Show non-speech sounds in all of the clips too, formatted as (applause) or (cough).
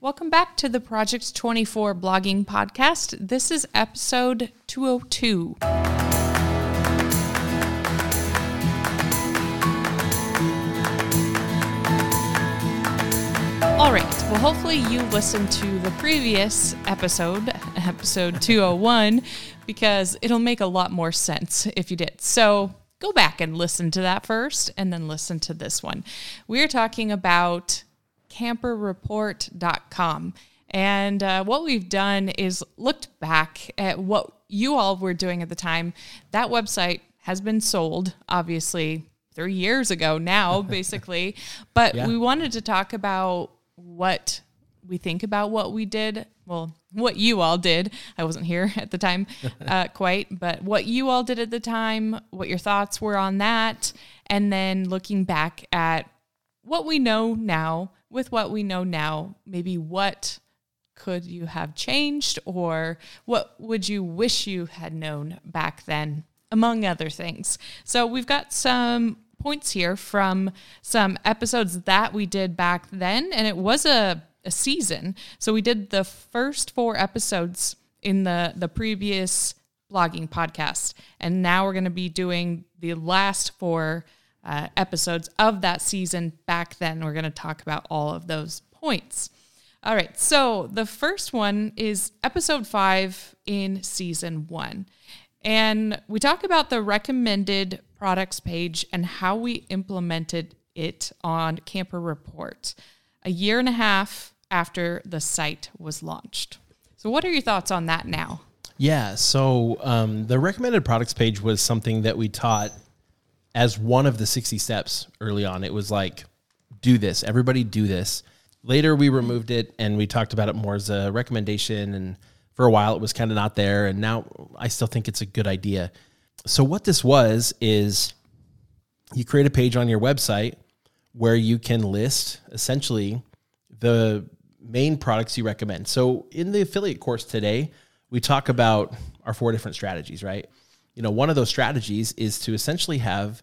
Welcome back to the Project 24 blogging podcast. This is episode 202. All right. Well, hopefully you listened to the previous episode, (laughs) episode 201, because it'll make a lot more sense if you did. So go back and listen to that first and then listen to this one. We're talking about camperreport.com. And uh, what we've done is looked back at what you all were doing at the time. That website has been sold, obviously, three years ago now, (laughs) basically. but Yeah. we wanted to talk about what we think about what we did. Well, what you all did. I wasn't here (laughs) at the time (laughs) uh, quite, but what you all did at the time, what your thoughts were on that, and then looking back at what we know now with what we know now, maybe what could you have changed or what would you wish you had known back then, among other things. So we've got some points here from some episodes that we did back then, and it was a, a season. So we did the first four episodes in the the previous blogging podcast, and now we're going to be doing the last four uh, episodes of that season back then. We're going to talk about all of those points. All right, so the first one is episode five in season one. And we talk about the recommended products page and how we implemented it on Camper Report a year and a half after the site was launched. So, what are your thoughts on that now? Yeah. So um, the recommended products page was something that we taught as one of the 60 steps early on. It was like, do this, everybody do this. Later, we removed it and we talked about it more as a recommendation. And for a while, it was kind of not there. And now I still think it's a good idea. So, what this was is you create a page on your website where you can list essentially the main products you recommend. So in the affiliate course today, we talk about our four different strategies, right? You know, one of those strategies is to essentially have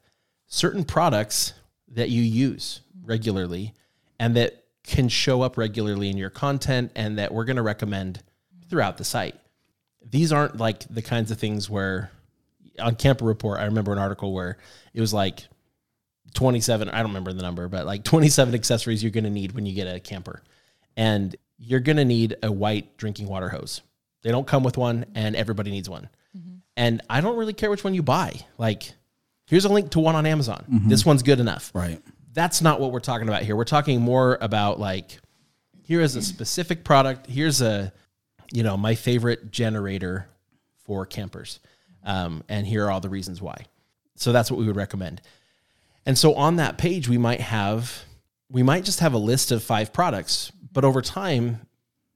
certain products that you use regularly and that can show up regularly in your content and that we're going to recommend throughout the site. These aren't like the kinds of things where on Camper Report, I remember an article where it was like 27 i don't remember the number but like (laughs) 27 accessories you're going to need when you get a camper. And you're going to need a white drinking water hose. They don't come with one and everybody needs one. Mm-hmm. And i don't really care which one you buy. Like here's a link to one on amazon. This one's good enough. Right. that's not what we're talking about here. We're talking more about like here is a specific product. Here's a you know my favorite generator for campers. Um, and here are all the reasons why. So that's what we would recommend. And so on that page, we might have, we might just have a list of five products, but over time,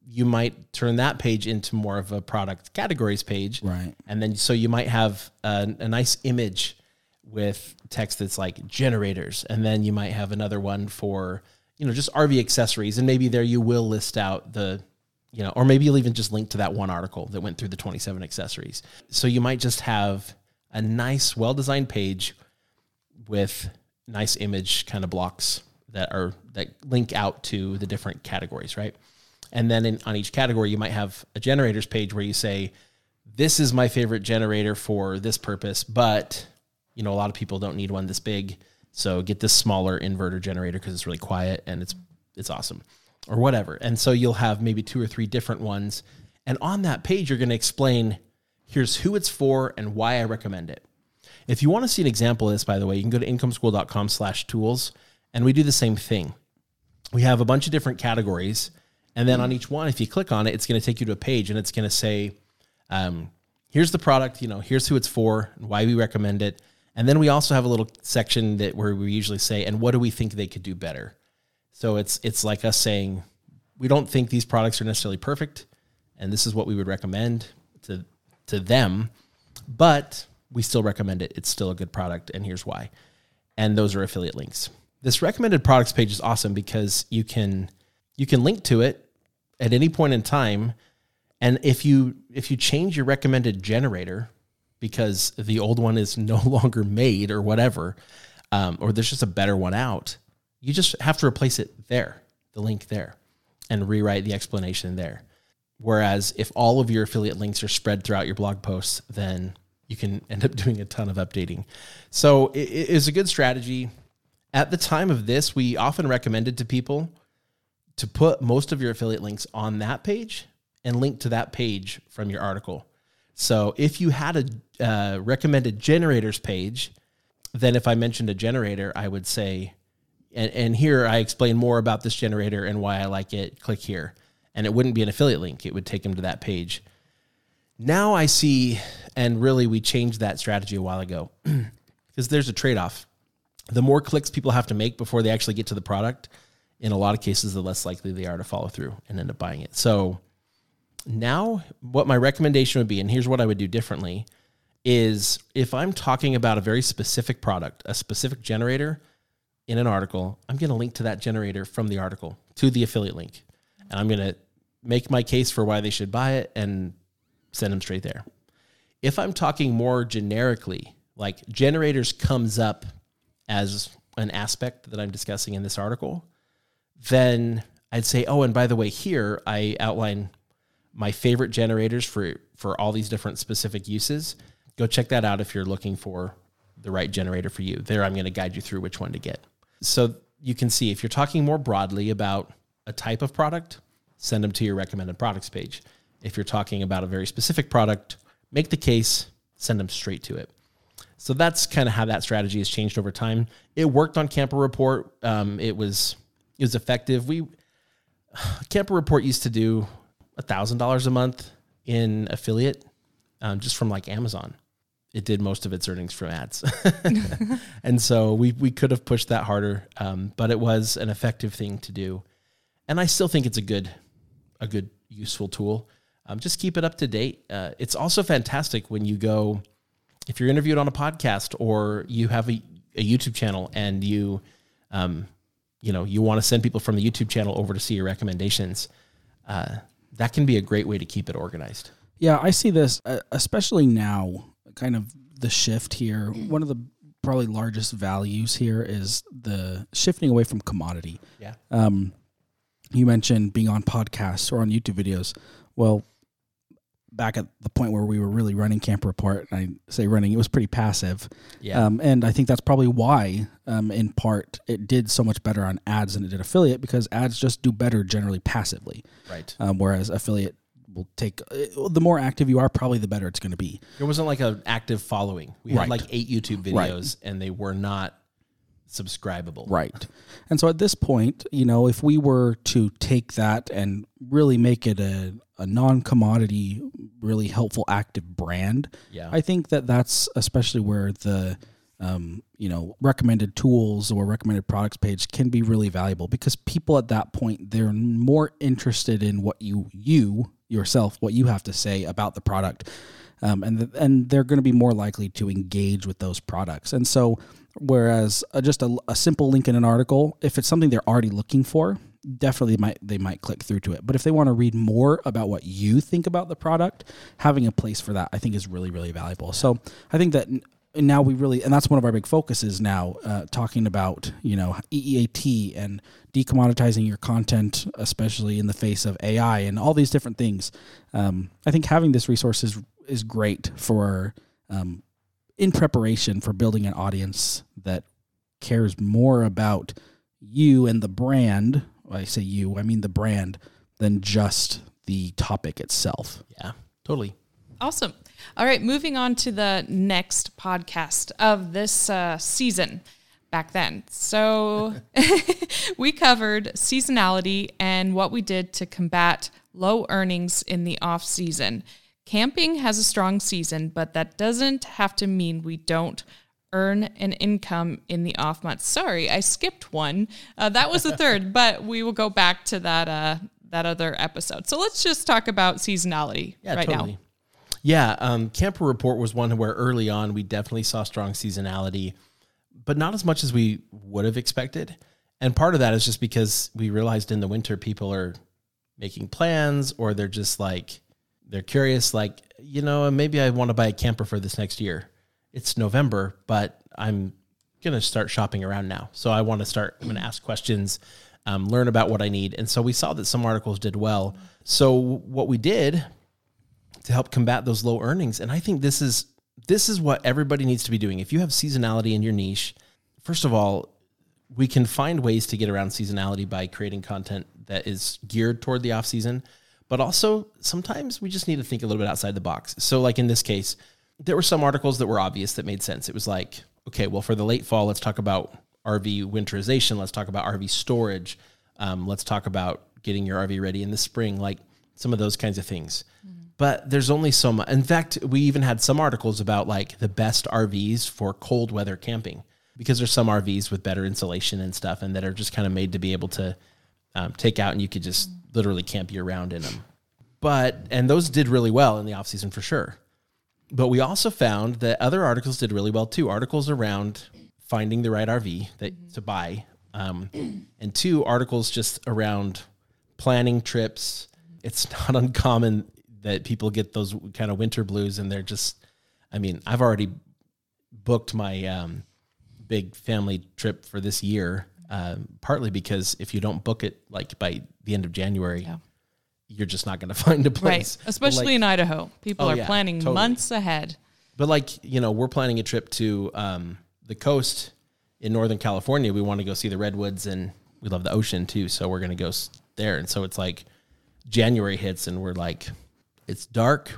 you might turn that page into more of a product categories page. Right. And then, so you might have a, a nice image with text that's like generators. And then you might have another one for, you know, just RV accessories. And maybe there you will list out the, you know, or maybe you'll even just link to that one article that went through the 27 accessories. So you might just have a nice, well designed page with nice image kind of blocks that are that link out to the different categories, right? And then in, on each category, you might have a generators page where you say, "This is my favorite generator for this purpose," but you know a lot of people don't need one this big, so get this smaller inverter generator because it's really quiet and it's it's awesome, or whatever. And so you'll have maybe two or three different ones, and on that page, you're going to explain here's who it's for and why I recommend it. If you want to see an example of this, by the way, you can go to incomeschool.com slash tools and we do the same thing. We have a bunch of different categories. And then on each one, if you click on it, it's going to take you to a page and it's going to say, um, here's the product, you know, here's who it's for and why we recommend it. And then we also have a little section that where we usually say, and what do we think they could do better? So it's it's like us saying, we don't think these products are necessarily perfect, and this is what we would recommend to to them, but we still recommend it. It's still a good product, and here's why. And those are affiliate links. This recommended products page is awesome because you can you can link to it at any point in time, and if you if you change your recommended generator because the old one is no (laughs) longer made or whatever, um, or there's just a better one out, you just have to replace it there, the link there. and rewrite the explanation there. Whereas if all of your affiliate links are spread throughout your blog posts, then you can (laughs) end up doing a ton of updating. So it is a good strategy. At the time of this, we often recommended to people to put most of your affiliate links on that page and link to that page from your article. So if you had a uh, recommended generators page, then if I mentioned a generator, I would say, and, and here I explain more about this generator and why I like it. Click here. And it wouldn't be an affiliate link, it would take them to that page. Now I see, and really we changed that strategy a while ago (clears throat) because there's a trade off. The more clicks people have to make before they actually get to the product, in a lot of cases, the less likely they are to follow through and end up buying it. So now, what my recommendation would be, and here's what I would do differently, is if I'm talking about a very specific product, a specific generator in an article, I'm going to link to that generator from the article to the affiliate link. And I'm going to make my case for why they should buy it and send them straight there. If I'm talking more generically, like generators comes up as an aspect that I'm discussing in this article, then I'd say, oh, and by the way, here I outline my favorite generators for for all these different specific uses. Go check that out if you're looking for the right generator for you. There, I'm going to guide you through which one to get. So you can see if you're talking more broadly about a type of product, send them to your recommended products page. If you're talking about a very specific product, make the case, send them straight to it. So that's kind of how that strategy has changed over time. It worked on Camper Report. Um, it was it was effective. We Camper Report used to do a thousand dollars a month in affiliate um, just from like Amazon. It did most of its earnings from ads, (laughs) and so we we could have pushed that harder, um, but it was an effective thing to do, and I still think it's a good a good useful tool. Um, just keep it up to date. Uh, it's also fantastic when you go if you're interviewed on a podcast or you have a, a YouTube channel and you um, you know you want to send people from the YouTube channel over to see your recommendations. Uh, that can be a great way to keep it organized. Yeah, I see this, uh, especially now, kind of the shift here. One of the probably largest values here is the shifting away from commodity. Yeah. Um, you mentioned being on podcasts or on YouTube videos. Well, back at the point where we were really running Camp Report, and I say running, it was pretty passive. Yeah. Um, and I think that's probably why, um, in part, it did so much better on ads than it did affiliate because ads just do better generally passively. Right. Um, whereas affiliate will take uh, the more active you are, probably the better it's going to be. There wasn't like an active following. We Right. had like eight YouTube Right. videos and they were not subscribable. Right. And so at this point, you know, if we were to take that and really make it a, a non commodity, really helpful, active brand, Yeah. I think that that's especially where the, um, you know, recommended tools or recommended products page can be really valuable because people at that point, they're more interested in what you, you yourself, what you have to say about the product. Um, and and they're going to be more likely to engage with those products. And so, whereas uh, just a, a simple link in an article, if it's something they're already looking for, definitely might they might click through to it. But if they want to read more about what you think about the product, having a place for that, I think, is really really valuable. So I think that. Now we really, and that's one of our big focuses now, uh, talking about you know EEAT and decommoditizing your content, especially in the face of AI and all these different things. Um, I think having this resource is is great for um, in preparation for building an audience that cares more about you and the brand. I say you, I mean the brand, than just the topic itself. Yeah. Totally. Awesome. All right, moving on to the next podcast of this uh, season back then. So (laughs) we covered seasonality and what we did to combat low earnings in the off season. Camping has a strong season, but that doesn't have to mean we don't earn an income in the off months. Sorry, I skipped one. Uh, that was the third, (laughs) but we will go back to that uh, that other episode. So let's just talk about seasonality Yeah, right totally. now. Yeah, um, Camper Report was one where early on we definitely saw strong seasonality, but not as much as we would have expected. And part of that is just because we realized in the winter people are making plans or they're just like they're curious, like you know, maybe I want to buy a camper for this next year. It's November, but I'm gonna start shopping around now, so I want to start. I'm gonna ask questions um, learn about what I need. And so we saw that some articles did well. So what we did to help combat those low earnings, and I think this is this is what everybody needs to be doing. If you have seasonality in your niche, first of all, we can find ways to get around seasonality by creating content that is geared toward the off season. But also, sometimes we just need to think a little bit outside the box. So, like in this case, there were some articles that were obvious that made sense. It was like, okay, well, for the late fall, let's talk about RV winterization. Let's talk about RV storage. Um, let's talk about getting your RV ready in the spring, like some of those kinds of things. But there's only so much. In fact, we even had some articles about like the best RVs for cold weather camping because there's some RVs with better insulation and stuff and that are just kind of made to be able to um, take out and you could just literally camp year round in them. But, and those did really well in the off season for sure. But we also found that other articles did really well too. Articles around finding the right RV that to buy, um, and two articles just around planning trips. It's not (laughs) uncommon that people get those kind of winter blues, and they're just. I mean, I've already booked my um, big family trip for this year, um, partly because if you don't book it like by the end of January, Yeah. You're just not going (laughs) to find a place. Right. Especially like- in Idaho. People Oh, are yeah, planning totally. months ahead. But like you know, we're planning a trip to um, the coast in Northern California. We want to go see the redwoods, and we love the ocean too. So we're gonna go there. And so it's like January hits, and we're like, it's dark,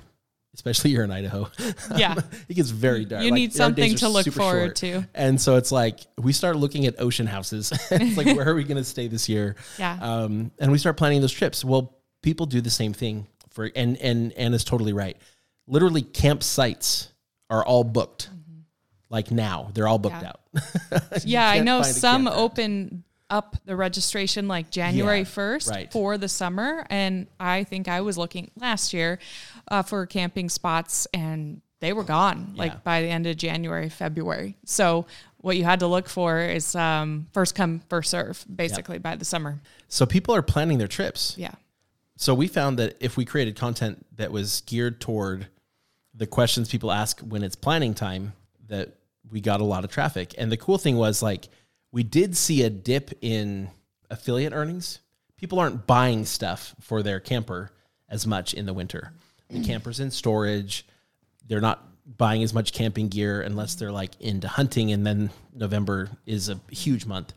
especially here in Idaho. (laughs) Yeah. it gets very dark. You Like, need something to look forward short. to. And so it's like we start looking at ocean houses. (laughs) it's like where are we gonna stay this year? Yeah. Um, and we start planning those trips. Well, people do the same thing for and and and Anna's totally right. Literally, campsites are all booked. Like now, they're all booked Mm-hmm. Yeah. out. (laughs) Yeah, I know some open up the registration like January Yeah, 1st right. for the summer. And I think I was looking last year uh, for camping spots and they were gone Yeah. like by the end of January, February. So what you had to look for is um, first come, first serve, basically by the summer. So people are planning their trips. Yeah. So we found that if we created content that was geared toward the questions people ask when it's planning time, that we got a lot of traffic. And the cool thing was like we did see a dip in affiliate earnings. People aren't buying stuff for their camper as much in the winter. The mm. camper's in storage. They're not buying as much camping gear unless they're like into hunting and then November is a huge month.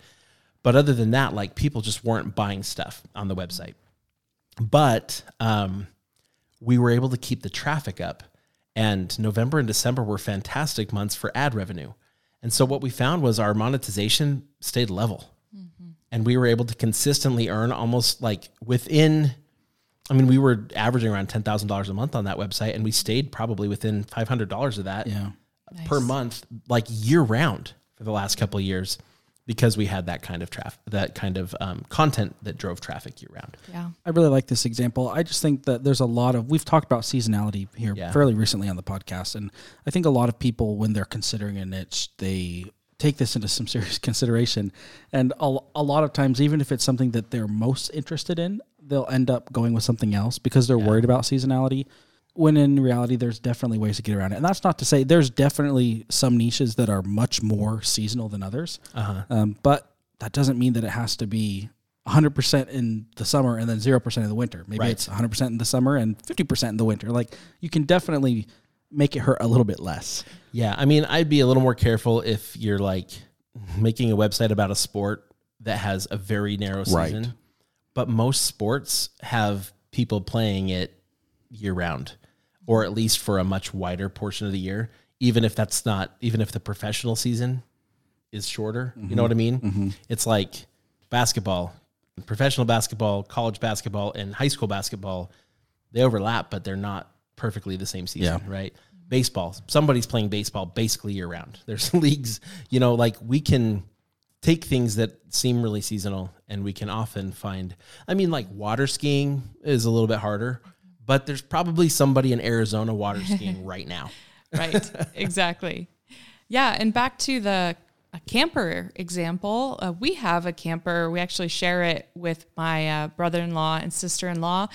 But other than that, like people just weren't buying stuff on the website but um, we were able to keep the traffic up and november and december were fantastic months for ad revenue. And so what we found was our monetization stayed level. And we were able to consistently earn almost like within i mean we were averaging around $10000 a month on that website and we stayed probably within $500 of that Yeah. per month like year round for the last couple of years because we had that kind of traffic that kind of um, content that drove traffic year round Yeah. I really like this example. I just think that there's a lot of we've talked about seasonality here Yeah. fairly recently on the podcast, and I think a lot of people when they're considering a niche, they take this into some (laughs) serious consideration. And a, a lot of times, even if it's something that they're most interested in, they'll end up going with something else because they're worried about seasonality. When in reality, there's definitely ways to get around it. And that's not to say there's definitely some niches that are much more seasonal than others. uh-huh Um, but that doesn't mean that it has to be 100% in the summer and then 0% in the winter. Maybe Right. it's 100% in the summer and 50% in the winter. Like you can definitely make it hurt a little bit less. Yeah, I mean, I'd be a little more careful if you're like making a website about a sport that has a very narrow Right. season. But most sports have people playing it year round, or at least for a much wider portion of the year. Even if that's not, even if the professional season is shorter, you know what I mean? Mm-hmm. It's like basketball, professional basketball, college basketball, and high school basketball. They overlap, but they're not perfectly the same season, Yeah. right? Baseball, somebody's playing baseball basically year round. (laughs) There's leagues, you know, like we can take things that seem really seasonal and we can often find I mean like water skiing is a little bit harder, but there's probably somebody in Arizona water skiing (laughs) right now. right exactly yeah and back to the a camper example uh, we have a camper we actually share it with my uh, brother-in-law and sister-in-law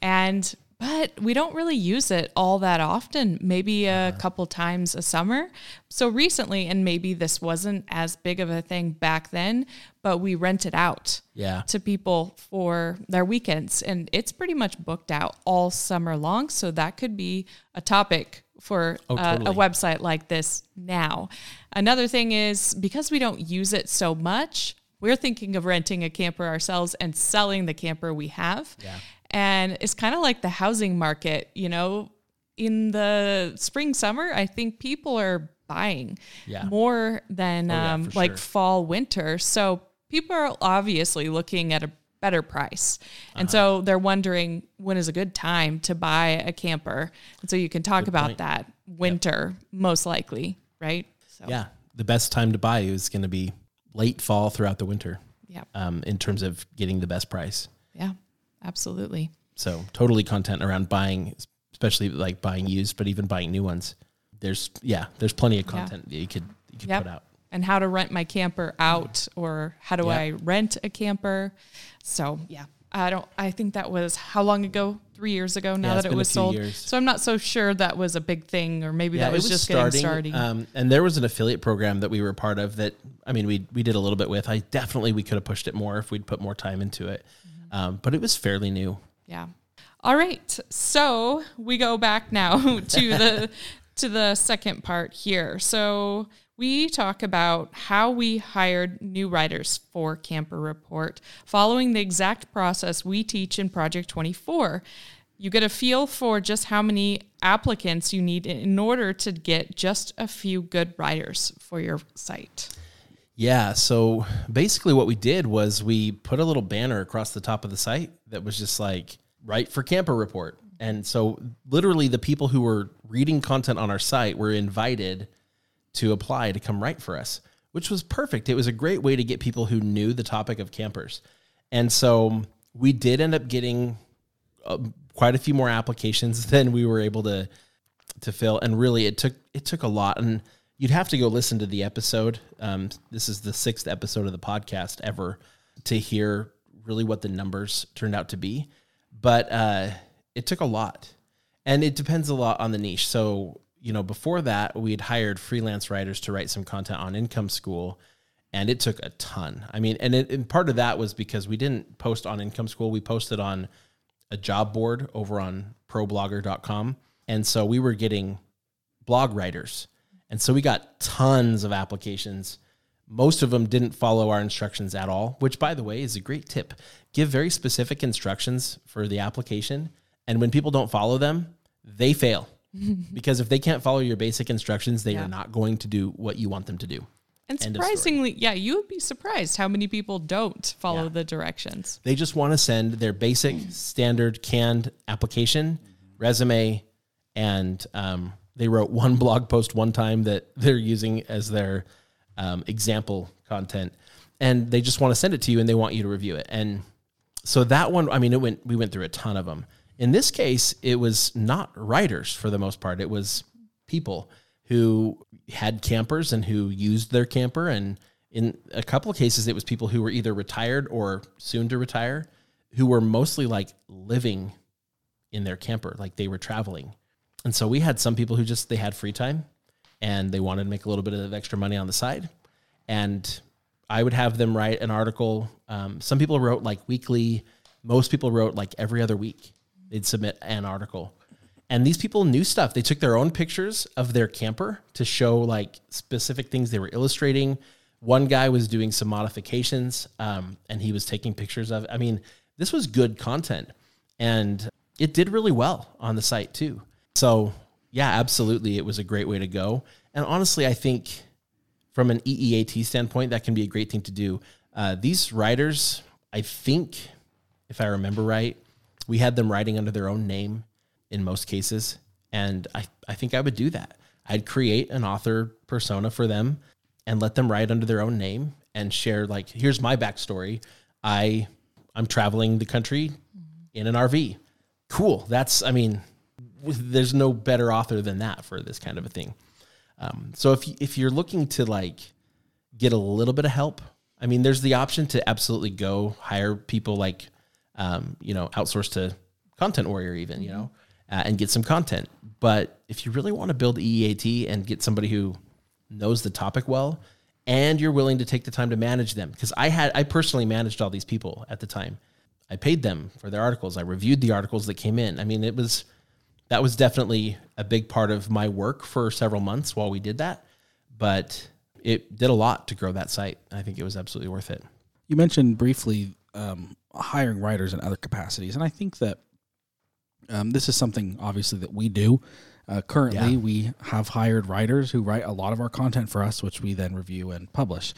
and but we don't really use it all that often, maybe a Uh-huh. couple times a summer. So recently, and maybe this wasn't as big of a thing back then, but we rent it out Yeah. to people for their weekends. And it's pretty much booked out all summer long. So that could be a topic for Oh, uh, a website like this now. Another thing is because we don't use it so much, we're thinking of renting a camper ourselves and selling the camper we have. Yeah. And it's kind of like the housing market, you know, in the spring, summer, I think people are buying Yeah. more than Oh, yeah, um, like sure. fall, winter. So people are obviously looking at a better price. Uh-huh. And so they're wondering when is a good time to buy a camper. And so you can talk about point. that winter, most likely, right? So, Yeah. The best time to buy is going to be late fall throughout the winter Yeah. um, in terms of getting the best price. Yeah. Absolutely. So totally content around buying, especially like buying used, but even buying new ones. There's yeah, there's plenty of content that you could you could Yep. put out. and how to rent my camper out or how do Yeah. I rent a camper. So yeah, I don't, I think that was how long ago? Three years ago now Yeah, that it was sold. years. So I'm not so sure that was a big thing or maybe that was, just getting starting. Um, and there was an affiliate program that we were part of that I mean we we did a little bit with. I definitely we could have pushed it more if we'd put more time into it. Um, but it was fairly new. Yeah. All right. So we go back now (laughs) to (laughs) the to the second part here. So we talk about how we hired new writers for Camper Report, following the exact process we teach in Project 24. You get a feel for just how many applicants you need in order to get just a few good writers for your site. Yeah. So basically, what we did was we put a little banner across the top of the site that was just like, write for Camper Report. And so, literally, the people who were reading content on our site were invited to apply to come write for us, which was perfect. It was a great way to get people who knew the topic of campers. And so, we did end up getting uh, quite a few more applications (laughs) than we were able to to fill and really it took it took a lot and you'd have to go listen to the episode. Um, this is the sixth episode of the podcast ever to hear really what the numbers turned out to be. But uh, it took a lot. And it depends a lot on the niche. So you know before that we had hired freelance writers to write some content on income school and it took a ton. I mean and, it, and part of that was because we didn't post on income school. We posted on a job board over on problogger.com. And so we were getting blog writers. And so we got tons of applications. Most of them didn't follow our instructions at all, which, by the way, is a great tip. Give very specific instructions for the application. And when people don't follow them, they fail. (laughs) because if they can't follow your basic instructions, they Yeah. are not going to do what you want them to do. And End surprisingly, yeah, you would be surprised how many people don't follow Yeah. the directions. They just want to send their basic standard canned application, resume, and um, they wrote one (laughs) blog post one time that they're using as their um, example content, and they just want to send it to you and they want you to review it. And so that one, I mean, it went. We went through a ton of them. In this case, it was not writers for the most part. It was people who had campers and who used their camper and in a couple of cases it was people who were either retired or soon to retire who were mostly like living in their camper like they were traveling and so we had some people who just they had free time and they wanted to make a little bit of extra money on the side and i would have them write an article um, some people wrote like weekly most people wrote like every other week they'd submit an article and these people knew stuff. They took their own pictures of their camper to show like specific things they were illustrating. One guy was doing some modifications um, and he was taking pictures of. I mean, this was good content and it did really well on the site too. So, yeah, absolutely. It was a great way to go. And honestly, I think from an EEAT standpoint, that can be a great thing to do. Uh, these writers, I think, if I remember right, we had them writing under their own name in most cases. And I, I think I would do that. I'd create an author persona for them and let them write under their own name and share like, here's my backstory. I I'm traveling the country in an RV. Cool. That's I mean, there's no better author than that for this kind of a thing. Um, so if if you're looking to like get a little bit of help, I mean, there's the option to absolutely go hire people like, um, you know, outsource to content warrior, even you know, uh, and get some content. But if you really want to build EEAT and get somebody who knows the topic well, and you're willing to take the time to manage them, because I had I personally managed all these people at the time. I paid them for their articles. I reviewed the articles that came in. I mean, it was that was definitely a big part of my work for several months while we did that. But it did a lot to grow that site. I think it was absolutely worth it. You mentioned briefly um, hiring writers in other capacities, and I think that um, this is something obviously that we do. Uh, currently, Yeah. we have hired writers who write a lot of our content for us, which we then review and publish.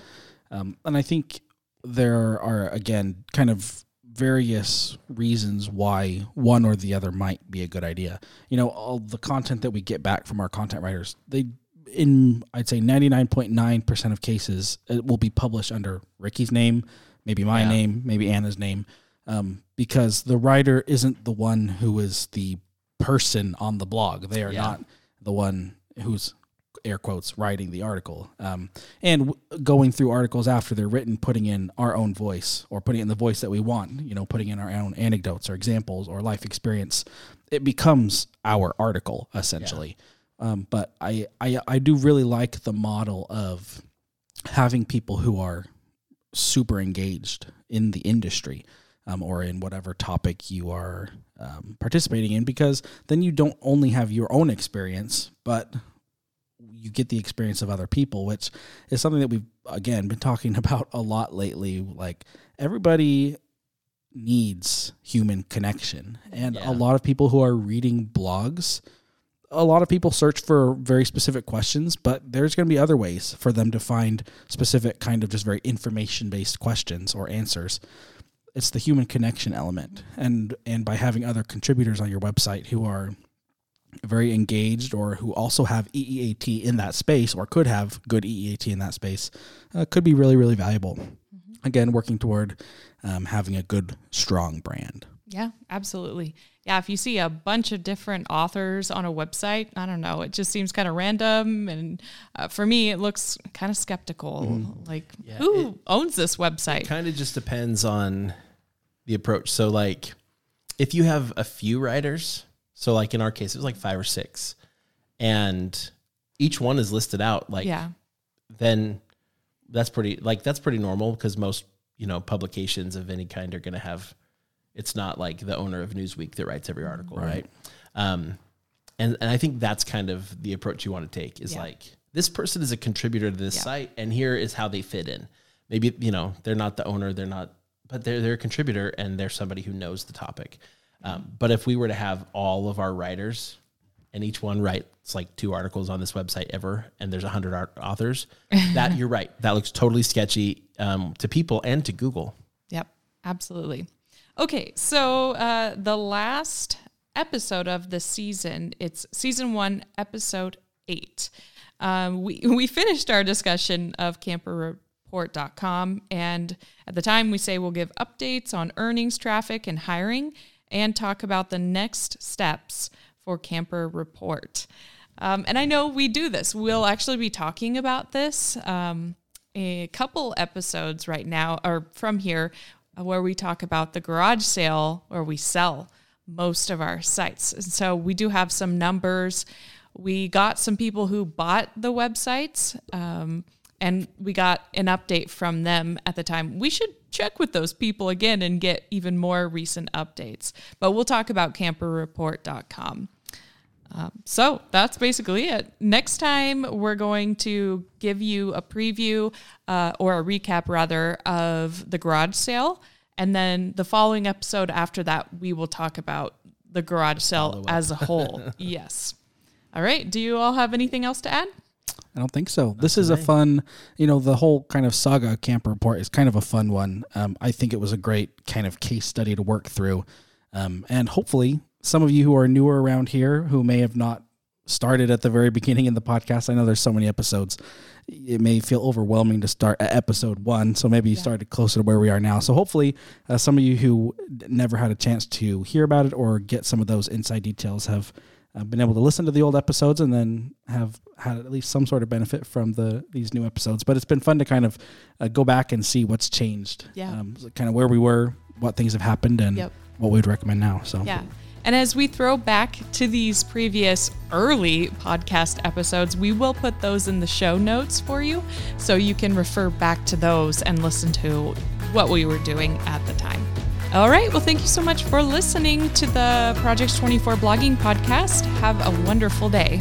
Um, and I think there are again kind of various reasons why one or the other might be a good idea. You know, all the content that we get back from our content writers, they in I'd say 99.9% of cases it will be published under Ricky's name, maybe my Yeah. name, maybe Anna's name. Um, because the writer isn't the one who is the person on the blog. They are Yeah. not the one who's air quotes writing the article. Um, and w- going through articles after they're written putting in our own voice or putting in the voice that we want you know putting in our own anecdotes or examples or life experience it becomes our article essentially. Um, but I, I i do really like the model of having people who are super engaged in the industry um, or in whatever topic you are um, participating in because then you don't only have your own experience but you get the experience of other people which is something that we've again been talking (laughs) about a lot lately like everybody needs human connection and Yeah. a lot of people who are reading blogs a lot of people search for very specific questions, but there's going to be other ways for them to find specific kind of just very information based questions or answers. It's the human connection element, and and by having other contributors on your website who are very engaged or who also have EEAT in that space or could have good EEAT in that space, uh, could be really really valuable. Again, working toward um, having a good strong brand. Yeah, absolutely. Yeah, if you see a bunch of different authors on a website, I don't know, it just seems kind of random. And uh, for me, it looks kind of skeptical. Like, Yeah, who owns this website? kind of just depends on the approach. So like if you have a few writers, so like in our case it was like 5 or 6 and each one is listed out like yeah, then that's pretty like that's pretty normal because most, you know, publications of any kind are going to have it's not like the owner of Newsweek that writes every article, right? Um and and I think that's kind of the approach you want to take is Yeah. like this person is a contributor to this Yeah. site and here is how they fit in. Maybe you know, they're not the owner, they're not but they're they're a contributor and they're somebody who knows the topic. Um, but if we were to have all of our writers and each one writes like two articles on this website ever and there's a hundred art- authors, (laughs) that you're right. That looks totally sketchy um, to people and to Google. Yep, absolutely. Okay, so uh, the last episode of the season, it's season one, episode eight. Um, we, (laughs) we finished our discussion of camperreport.com, and at the time we say we'll give updates on earnings, traffic, and hiring, and talk about the next steps for Camper Report. Um, and I know we do this. We'll actually be talking about this um, a couple episodes right now, or from here, where we talk about the garage sale where we sell most of our sites. And so we do have some numbers. We got some people who bought the websites. Um, and we got an update from them at the time. We should check with those people again and get even more recent updates. But we'll talk about camperreport.com. Um, so that's basically it. Next time, we're going to give you a preview uh, or a recap, rather, of the garage sale. And then the following episode after that, we will talk about the garage sale as a whole. (laughs) yes. All right. Do you all have anything else to add? I don't think so. this is a fun, you know, the whole kind of saga camper report is kind of a fun one. Um, I think it was a great kind of case study to work through. Um, and hopefully, some of you who are newer around here who may have not started at the very beginning in the podcast, I know there's so many episodes, it may feel overwhelming to start at episode one. So maybe you started closer to where we are now. So hopefully, uh, some of you who never had a chance to hear about it or get some of those inside details have uh, been able to listen to the old episodes and then have had at least some sort of benefit from the these new episodes. But it's been fun to kind of uh, go back and see what's changed. Yeah. Um, kind of where we were, what things have happened, and Yep. what we would recommend now. So Yeah. And as we throw back to these previous early podcast episodes, we will put those in the show notes for you so you can refer back to those and listen to what we were doing at the time. All right. Well, thank you so much for listening to the Project 24 blogging podcast. Have a wonderful day.